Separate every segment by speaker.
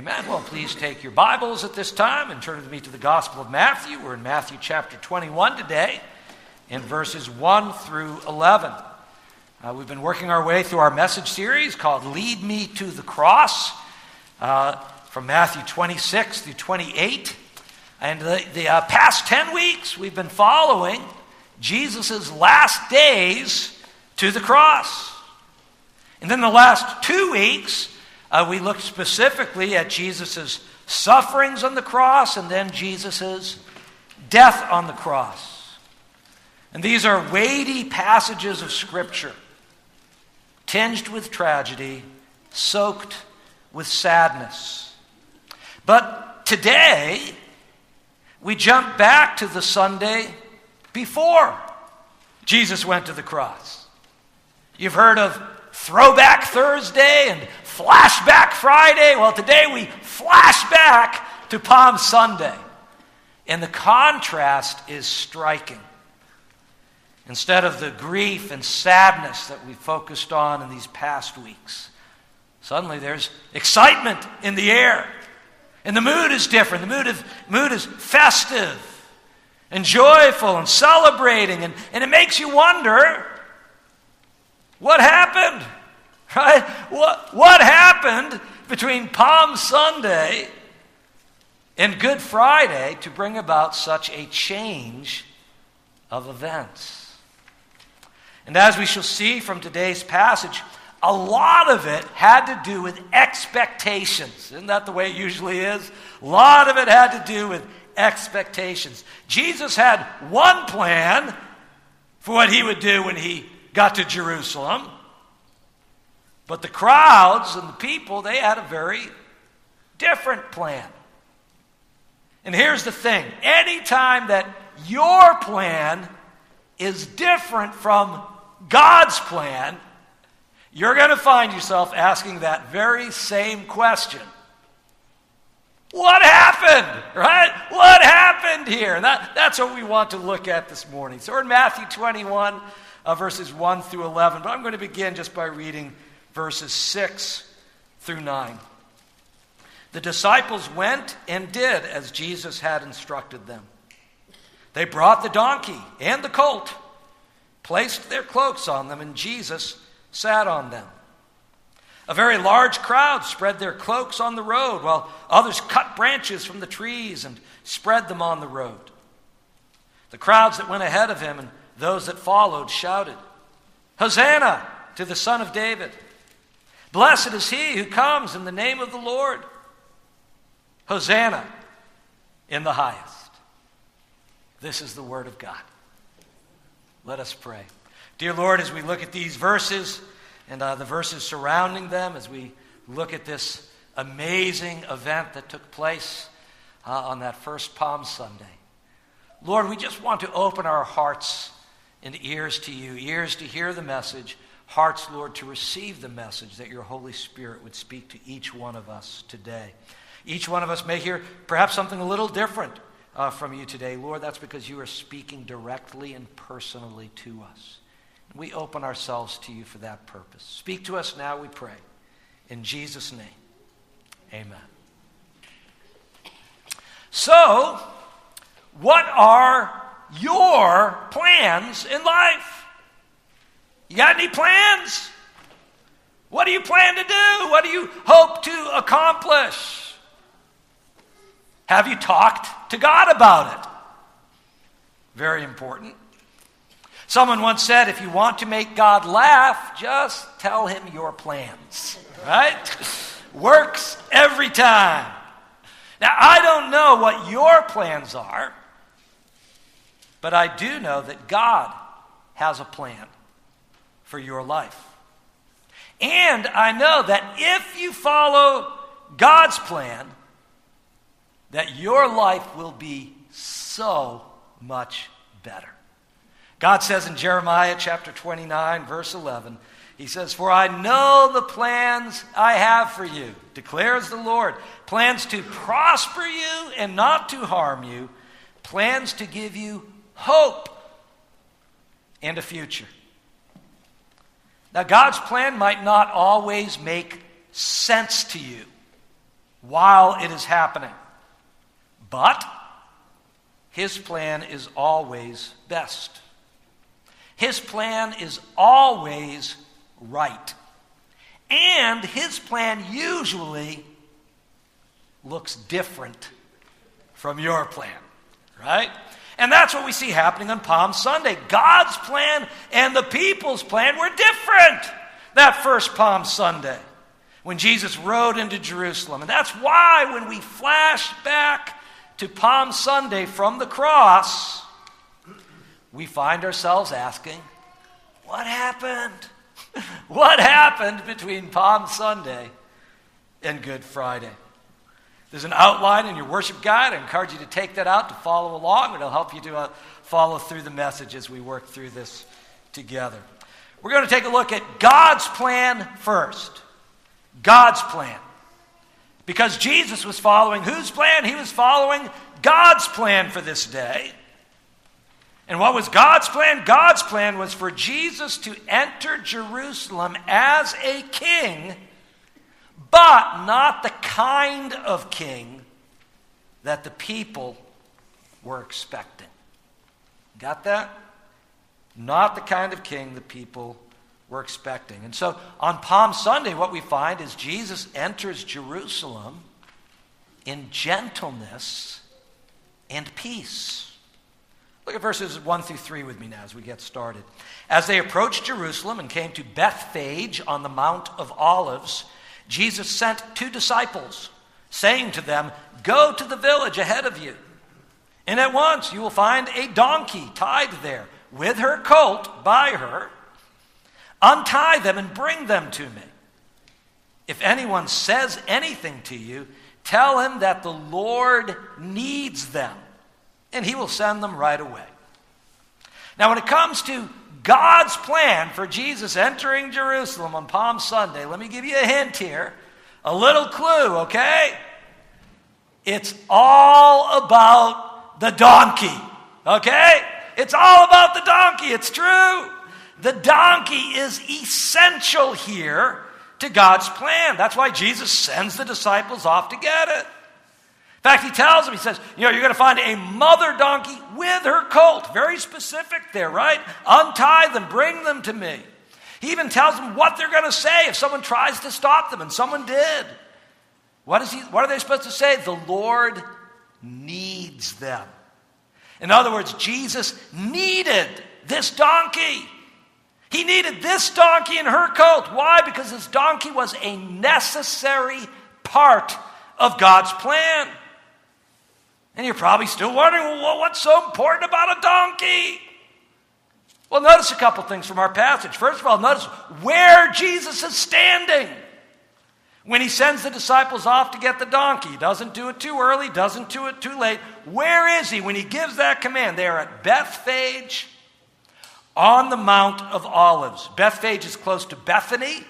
Speaker 1: Amen. Well, please take your Bibles at this time and turn with me to the Gospel of Matthew. We're in Matthew chapter 21 today, in verses 1 through 11. Uh, we've been working our way through our message series called Lead Me to the Cross, uh, from Matthew 26 through 28. And the, the uh, past 10 weeks, we've been following Jesus' last days to the cross. And then the last two weeks, uh, we looked specifically at Jesus' sufferings on the cross and then Jesus' death on the cross. And these are weighty passages of Scripture, tinged with tragedy, soaked with sadness. But today, we jump back to the Sunday before Jesus went to the cross. You've heard of Throwback Thursday and Flashback Friday. Well, today we flash back to Palm Sunday. And the contrast is striking. Instead of the grief and sadness that we focused on in these past weeks, suddenly there's excitement in the air. And the mood is different. The mood, of, mood is festive and joyful and celebrating. And, and it makes you wonder what happened? Right? What, what happened between Palm Sunday and Good Friday to bring about such a change of events? And as we shall see from today's passage, a lot of it had to do with expectations. Isn't that the way it usually is? A lot of it had to do with expectations. Jesus had one plan for what he would do when he got to Jerusalem. But the crowds and the people, they had a very different plan. And here's the thing anytime that your plan is different from God's plan, you're going to find yourself asking that very same question. What happened? Right? What happened here? That, that's what we want to look at this morning. So we're in Matthew 21 uh, verses 1 through 11. But I'm going to begin just by reading verses 6 through 9. The disciples went and did as Jesus had instructed them. They brought the donkey and the colt, placed their cloaks on them, and Jesus sat on them. A very large crowd spread their cloaks on the road, while others cut branches from the trees and spread them on the road. The crowds that went ahead of him and those that followed shouted, Hosanna to the Son of David! Blessed is he who comes in the name of the Lord! Hosanna in the highest. This is the word of God. Let us pray. Dear Lord, as we look at these verses and uh, the verses surrounding them, as we look at this amazing event that took place uh, on that first Palm Sunday, Lord, we just want to open our hearts and ears to you, ears to hear the message, hearts, Lord, to receive the message that your Holy Spirit would speak to each one of us today. Each one of us may hear perhaps something a little different uh, from you today. Lord, that's because you are speaking directly and personally to us. We open ourselves to you for that purpose. Speak to us now, we pray. In Jesus' name, amen. So, what are your plans in life. You got any plans? What do you plan to do? What do you hope to accomplish? Have you talked to God about it? Very important. Someone once said if you want to make God laugh, just tell him your plans. Right? Works every time. Now, I don't know what your plans are. But I do know that God has a plan for your life. And I know that if you follow God's plan, that your life will be so much better. God says in Jeremiah chapter 29, verse 11, He says, For I know the plans I have for you, declares the Lord plans to prosper you and not to harm you, plans to give you hope, and a future. Now, God's plan might not always make sense to you. while it is happening. But his plan is always best. His plan is always right. And his plan usually looks different from your plan, right? And that's what we see happening on Palm Sunday. God's plan and the people's plan were different that first Palm Sunday when Jesus rode into Jerusalem. And that's why when we flash back to Palm Sunday from the cross, we find ourselves asking, What happened? what happened between Palm Sunday and Good Friday? There's an outline in your worship guide. I encourage you to take that out to follow along. It'll help you to uh, follow through the message as we work through this together. We're going to take a look at God's plan first. God's plan. Because Jesus was following whose plan? He was following God's plan for this day. And what was God's plan? God's plan was for Jesus to enter Jerusalem as a king, but not the kind of king that the people were expecting. Got that? Not the kind of king the people were expecting. And so on Palm Sunday, what we find is Jesus enters Jerusalem in gentleness and peace. Look at verses 1 through 3 with me now as we get started. As they approached Jerusalem and came to Bethphage on the Mount of Olives, Jesus sent two disciples, saying to them, Go to the village ahead of you, and at once you will find a donkey tied there, with her colt by her Untie them and bring them to me. If anyone says anything to you, tell him that the Lord needs them, and he will send them right away. Now, when it comes to God's plan for Jesus entering Jerusalem on Palm Sunday, let me give you a hint here, a little clue, okay? It's all about the donkey, okay? It's all about the donkey, it's true. The donkey is essential here to God's plan. That's why Jesus sends the disciples off to get it. In fact, he tells them, he says, you know, you're going to find a mother donkey with her colt. Very specific there, right? Untie them, bring them to me. He even tells them what they're going to say if someone tries to stop them, and someone did. What, is he, what are they supposed to say? The Lord needs them. In other words, Jesus needed this donkey. He needed this donkey and her colt. Why? Because this donkey was a necessary part of God's plan. And you're probably still wondering, well, what's so important about a donkey? Well, notice a couple things from our passage. First of all, notice where Jesus is standing when he sends the disciples off to get the donkey. He doesn't do it too early, doesn't do it too late. Where is he when he gives that command? They are at Bethphage on the Mount of Olives. Bethphage is close to Bethany,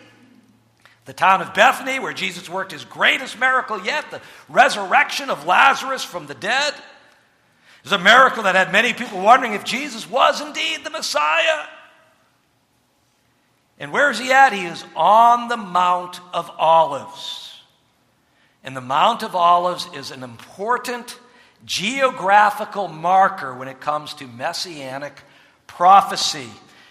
Speaker 1: the town of Bethany, where Jesus worked his greatest miracle yet, the resurrection of Lazarus from the dead. It was a miracle that had many people wondering if Jesus was indeed the Messiah. And where is he at? He is on the Mount of Olives. And the Mount of Olives is an important geographical marker when it comes to messianic prophecy.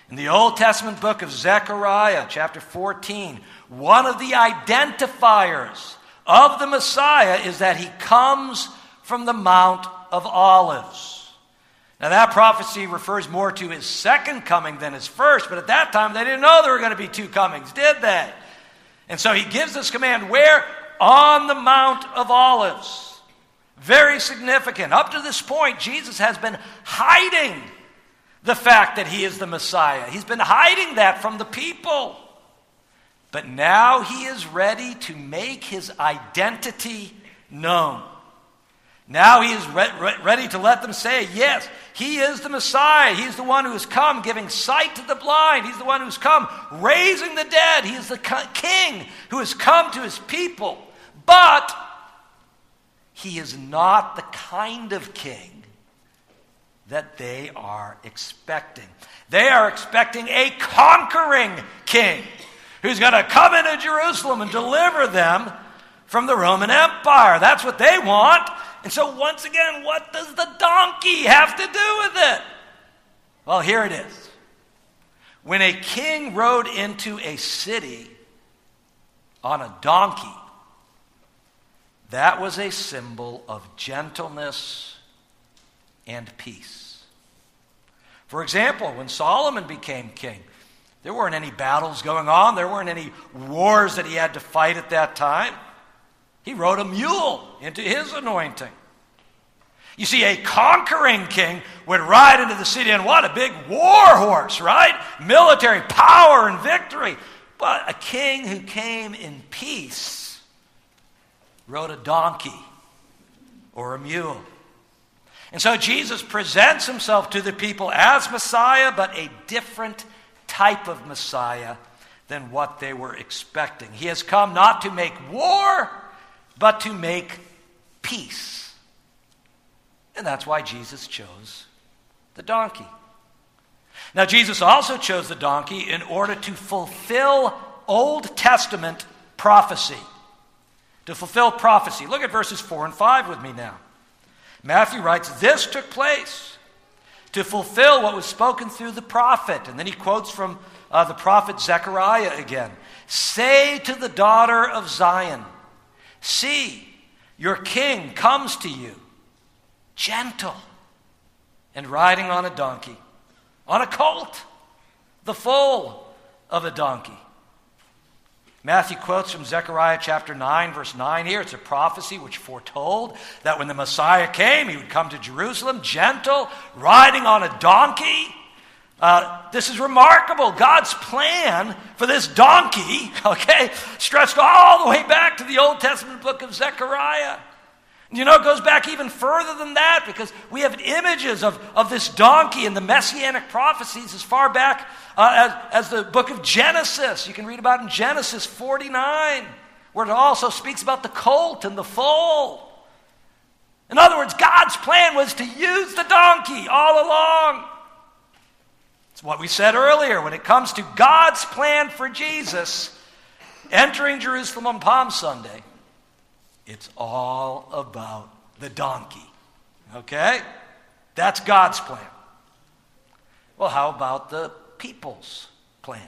Speaker 1: In the Old Testament book of Zechariah, chapter 14, one of the identifiers of the Messiah is that he comes from the Mount of Olives. Now, that prophecy refers more to his second coming than his first, but at that time they didn't know there were going to be two comings, did they? And so he gives this command where? On the Mount of Olives. Very significant. Up to this point, Jesus has been hiding the fact that he is the Messiah. He's been hiding that from the people. But now he is ready to make his identity known. Now he is re- re- ready to let them say, Yes, he is the Messiah. He's the one who has come giving sight to the blind. He's the one who's come raising the dead. He is the king who has come to his people. But he is not the kind of king that they are expecting. They are expecting a conquering king who's going to come into Jerusalem and deliver them from the Roman Empire. That's what they want. And so, once again, what does the donkey have to do with it? Well, here it is. When a king rode into a city on a donkey, that was a symbol of gentleness and peace. For example, when Solomon became king, there weren't any battles going on, there weren't any wars that he had to fight at that time. He rode a mule into his anointing. You see, a conquering king would ride into the city and what? A big war horse, right? Military power and victory. But a king who came in peace rode a donkey or a mule. And so Jesus presents himself to the people as Messiah, but a different type of Messiah than what they were expecting. He has come not to make war, but to make peace. And that's why Jesus chose the donkey. Now, Jesus also chose the donkey in order to fulfill Old Testament prophecy. To fulfill prophecy. Look at verses 4 and 5 with me now. Matthew writes, This took place to fulfill what was spoken through the prophet. And then he quotes from uh, the prophet Zechariah again Say to the daughter of Zion, See, your king comes to you, gentle and riding on a donkey, on a colt, the foal of a donkey. Matthew quotes from Zechariah chapter 9, verse 9 here. It's a prophecy which foretold that when the Messiah came, he would come to Jerusalem gentle, riding on a donkey. Uh, this is remarkable. God's plan for this donkey, okay, stretched all the way back to the Old Testament book of Zechariah. You know, it goes back even further than that because we have images of, of this donkey in the messianic prophecies as far back uh, as, as the book of Genesis. You can read about in Genesis 49, where it also speaks about the colt and the foal. In other words, God's plan was to use the donkey all along. It's what we said earlier. When it comes to God's plan for Jesus entering Jerusalem on Palm Sunday, it's all about the donkey. Okay? That's God's plan. Well, how about the people's plan?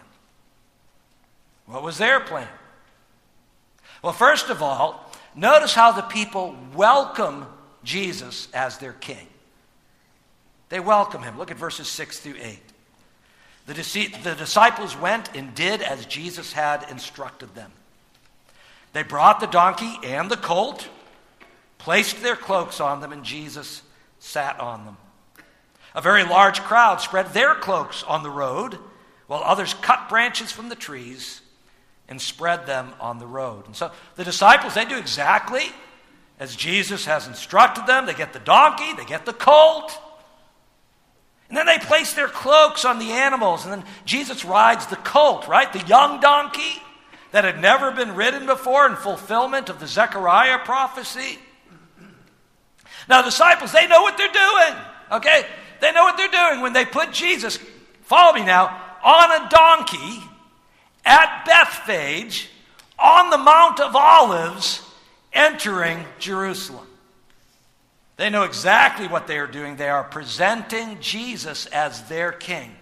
Speaker 1: What was their plan? Well, first of all, notice how the people welcome Jesus as their king. They welcome him. Look at verses 6 through 8. The, the disciples went and did as Jesus had instructed them. They brought the donkey and the colt, placed their cloaks on them, and Jesus sat on them. A very large crowd spread their cloaks on the road, while others cut branches from the trees and spread them on the road. And so the disciples, they do exactly as Jesus has instructed them. They get the donkey, they get the colt, and then they place their cloaks on the animals, and then Jesus rides the colt, right? The young donkey that had never been written before in fulfillment of the Zechariah prophecy. Now, disciples, they know what they're doing, okay? They know what they're doing when they put Jesus, follow me now, on a donkey at Bethphage on the Mount of Olives entering Jerusalem. They know exactly what they are doing. They are presenting Jesus as their king.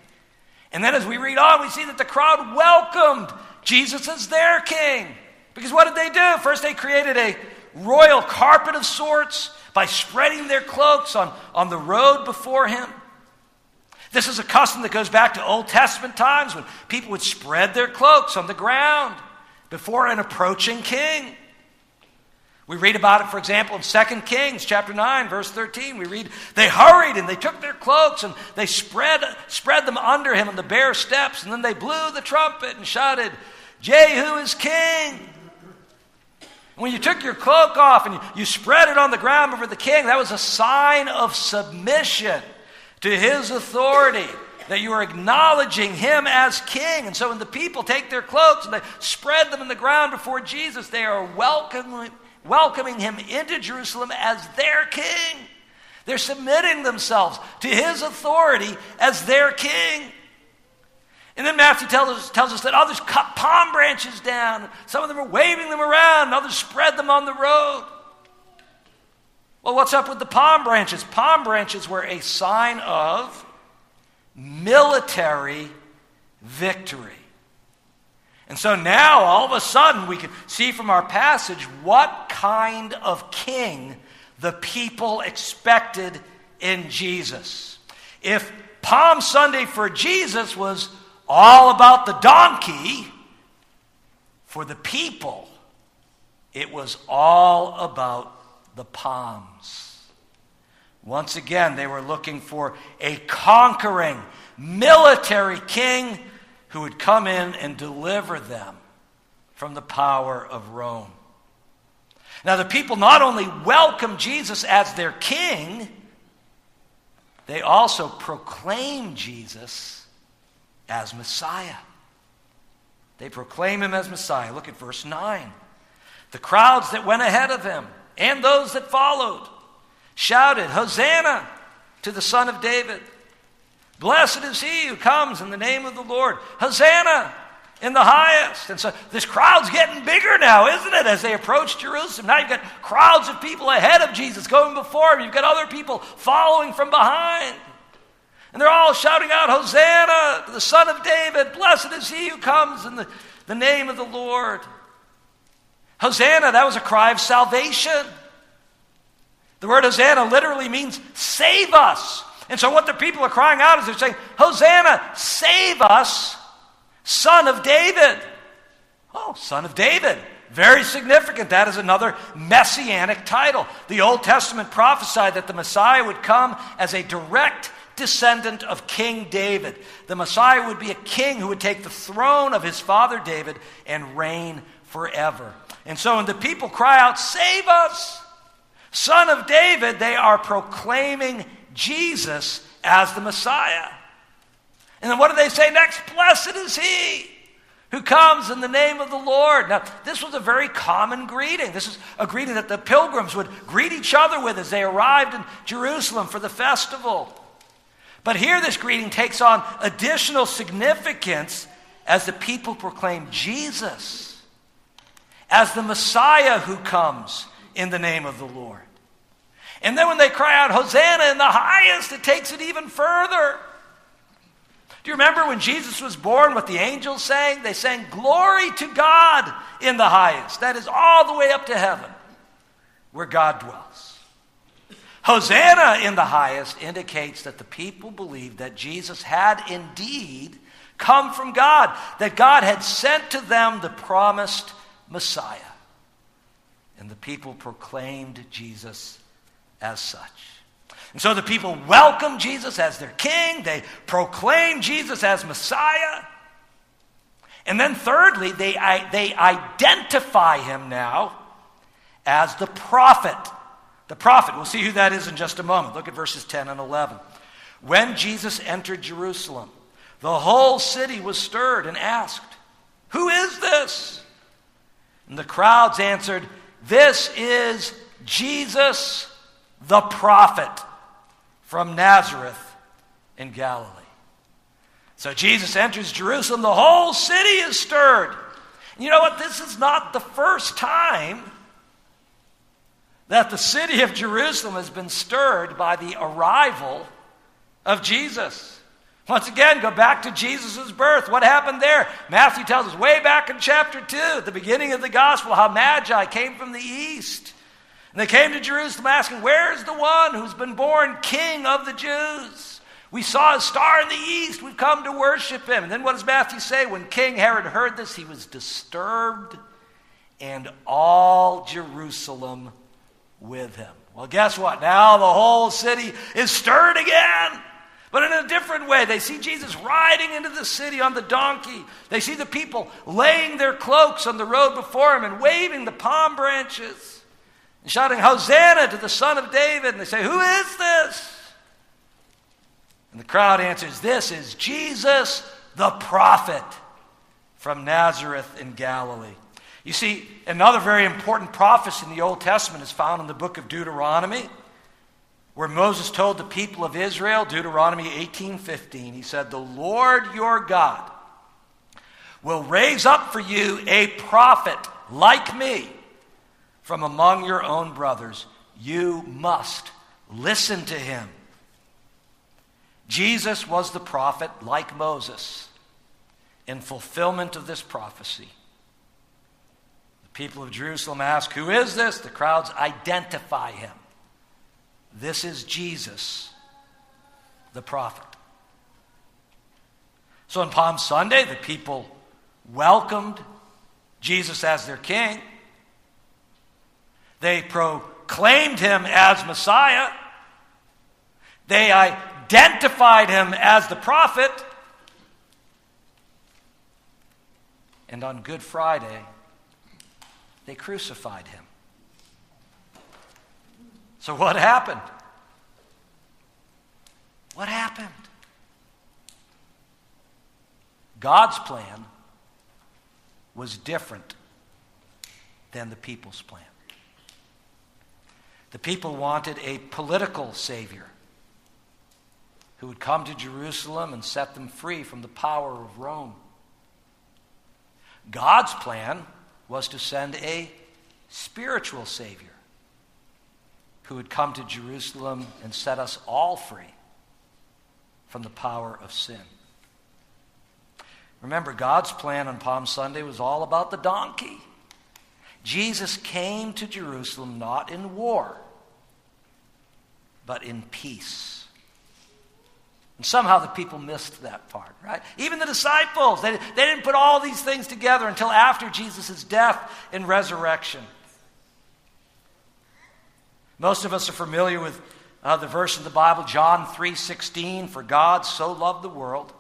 Speaker 1: And then as we read on, we see that the crowd welcomed Jesus is their king. Because what did they do? First, they created a royal carpet of sorts by spreading their cloaks on, on the road before him. This is a custom that goes back to Old Testament times when people would spread their cloaks on the ground before an approaching king. We read about it, for example, in 2 Kings chapter 9, verse 13. We read, They hurried and they took their cloaks and they spread, spread them under him on the bare steps, and then they blew the trumpet and shouted, Jehu is king. When you took your cloak off and you, spread it on the ground before the king, that was a sign of submission to his authority that you are acknowledging him as king. And so when the people take their cloaks and they spread them in the ground before Jesus, they are welcoming welcoming him into Jerusalem as their king. They're submitting themselves to his authority as their king. And then Matthew tells us, tells us that others cut palm branches down. Some of them are waving them around, others spread them on the road. Well, what's up with the palm branches? Palm branches were a sign of military victory. And so now, all of a sudden, we can see from our passage what kind of king the people expected in Jesus. If Palm Sunday for Jesus was all about the donkey, for the people, it was all about the palms. Once again, they were looking for a conquering military king who would come in and deliver them from the power of Rome. Now, the people not only welcome Jesus as their king, they also proclaim Jesus as Messiah. They proclaim him as Messiah. Look at verse 9. The crowds that went ahead of him and those that followed shouted, Hosanna to the Son of David. Blessed is he who comes in the name of the Lord. Hosanna in the highest. And so this crowd's getting bigger now, isn't it, as they approach Jerusalem? Now you've got crowds of people ahead of Jesus going before him. You've got other people following from behind. And they're all shouting out, Hosanna to the Son of David. Blessed is he who comes in the, the name of the Lord. Hosanna, that was a cry of salvation. The word Hosanna literally means save us. And so what the people are crying out is they're saying, Hosanna, save us, son of David. Oh, son of David. Very significant. That is another messianic title. The Old Testament prophesied that the Messiah would come as a direct descendant of King David. The Messiah would be a king who would take the throne of his father David and reign forever. And so when the people cry out, Save us, son of David, they are proclaiming Jesus as the Messiah. And then what do they say next? Blessed is he who comes in the name of the Lord. Now, this was a very common greeting. This is a greeting that the pilgrims would greet each other with as they arrived in Jerusalem for the festival. But here, this greeting takes on additional significance as the people proclaim Jesus as the Messiah who comes in the name of the Lord. And then when they cry out, Hosanna in the highest, it takes it even further. Do you remember when Jesus was born, what the angels sang? They sang, Glory to God in the highest. That is all the way up to heaven, where God dwells. Hosanna in the highest indicates that the people believed that Jesus had indeed come from God, that God had sent to them the promised Messiah. And the people proclaimed Jesus as such. And so the people welcome Jesus as their king, they proclaim Jesus as Messiah. And then, thirdly, they, they identify him now as the prophet. The prophet. We'll see who that is in just a moment. Look at verses 10 and 11. When Jesus entered Jerusalem, the whole city was stirred and asked, Who is this? And the crowds answered, This is Jesus the prophet from Nazareth in Galilee. So Jesus enters Jerusalem, the whole city is stirred. You know what? This is not the first time that the city of Jerusalem has been stirred by the arrival of Jesus. Once again, go back to Jesus' birth. What happened there? Matthew tells us way back in chapter 2, at the beginning of the gospel, how Magi came from the east and they came to Jerusalem asking, Where is the one who's been born king of the Jews? We saw a star in the east. We've come to worship him. And then what does Matthew say? When King Herod heard this, he was disturbed, and all Jerusalem with him. Well, guess what? Now the whole city is stirred again. But in a different way, they see Jesus riding into the city on the donkey. They see the people laying their cloaks on the road before him and waving the palm branches and shouting, Hosanna to the Son of David. And they say, Who is this? And the crowd answers, This is Jesus the prophet from Nazareth in Galilee. You see, another very important prophecy in the Old Testament is found in the book of Deuteronomy, where Moses told the people of Israel, Deuteronomy 18:15, he said, "The Lord your God will raise up for you a prophet like me from among your own brothers. You must listen to him. Jesus was the prophet like Moses in fulfillment of this prophecy. People of Jerusalem ask, Who is this? The crowds identify him. This is Jesus, the prophet. So on Palm Sunday, the people welcomed Jesus as their king. They proclaimed him as Messiah. They identified him as the prophet. And on Good Friday, they crucified him. So, what happened? What happened? God's plan was different than the people's plan. The people wanted a political savior who would come to Jerusalem and set them free from the power of Rome. God's plan was to send a spiritual savior who would come to Jerusalem and set us all free from the power of sin. Remember, God's plan on Palm Sunday was all about the donkey. Jesus came to Jerusalem not in war, but in peace. And somehow the people missed that part, right? Even the disciples, they, they didn't put all these things together until after Jesus' death and resurrection. Most of us are familiar with uh, the verse in the Bible, John 3:16, for God so loved the world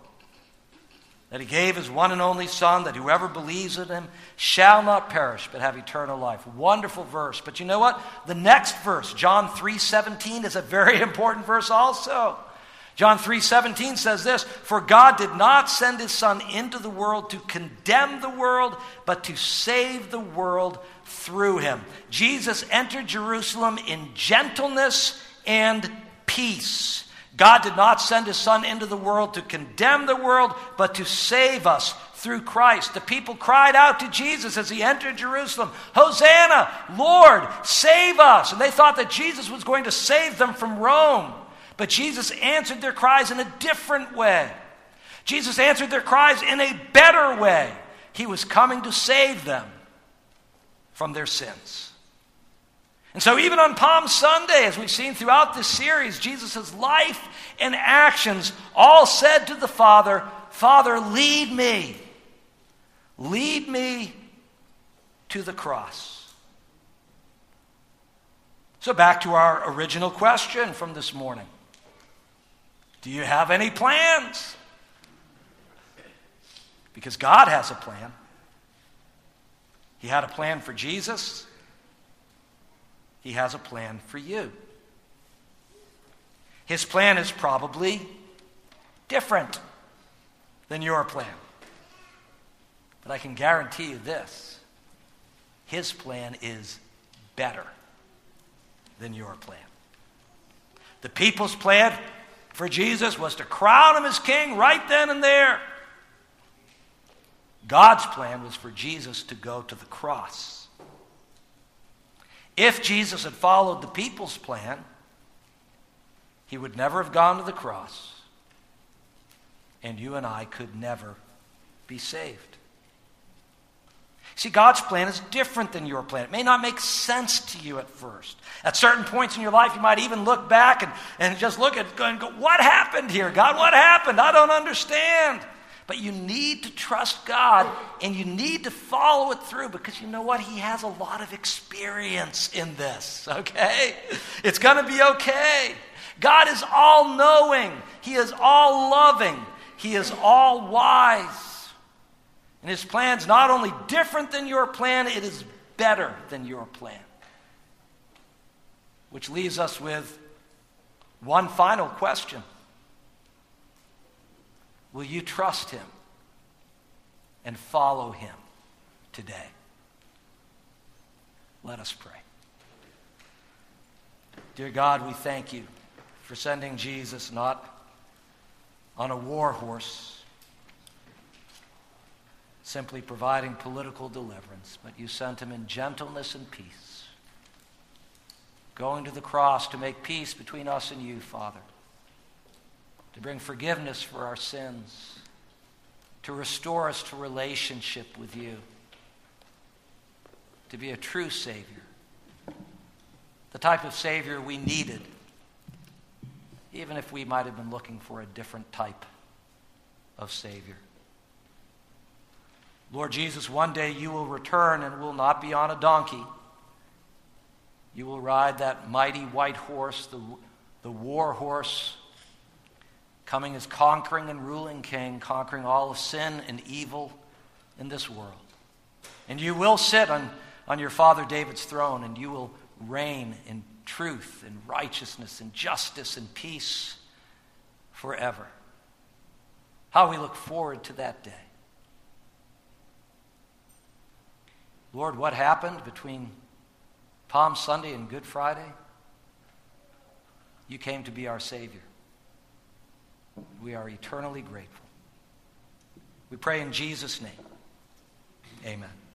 Speaker 1: that he gave his one and only Son, that whoever believes in him shall not perish, but have eternal life. Wonderful verse. But you know what? The next verse, John 3:17, is a very important verse also. John 3:17 says this, "For God did not send his son into the world to condemn the world, but to save the world through him." Jesus entered Jerusalem in gentleness and peace. God did not send his son into the world to condemn the world, but to save us through Christ. The people cried out to Jesus as he entered Jerusalem, Hosanna, Lord, save us. And they thought that Jesus was going to save them from Rome. But Jesus answered their cries in a different way. Jesus answered their cries in a better way. He was coming to save them from their sins. And so, even on Palm Sunday, as we've seen throughout this series, Jesus' life and actions all said to the Father, Father, lead me. Lead me to the cross. So, back to our original question from this morning Do you have any plans? Because God has a plan. He had a plan for Jesus. He has a plan for you. His plan is probably different than your plan. But I can guarantee you this His plan is better than your plan. The people's plan for Jesus was to crown him as king right then and there. God's plan was for Jesus to go to the cross if Jesus had followed the people's plan, he would never have gone to the cross, and you and I could never be saved. See, God's plan is different than your plan. It may not make sense to you at first. At certain points in your life, you might even look back and, and just look at and go, What happened here? God, what happened? I don't understand. But you need to trust God and you need to follow it through because you know what? He has a lot of experience in this, okay? It's going to be okay. God is all knowing, He is all loving, He is all wise. And His plan's not only different than your plan, it is better than your plan. Which leaves us with one final question. Will you trust him and follow him today? Let us pray. Dear God, we thank you for sending Jesus not on a war horse, simply providing political deliverance, but you sent him in gentleness and peace, going to the cross to make peace between us and you, Father, to bring forgiveness for our sins, to restore us to relationship with you, to be a true Savior, the type of Savior we needed, even if we might have been looking for a different type of Savior. Lord Jesus, one day you will return and will not be on a donkey. You will ride that mighty white horse, the, the war horse, coming as conquering and ruling king, conquering all of sin and evil in this world. And you will sit on, on your father David's throne, and you will reign in truth and righteousness and justice and peace forever. How we look forward to that day. Lord, what happened between Palm Sunday and Good Friday? You came to be our Savior. We are eternally grateful. We pray in Jesus' name. Amen.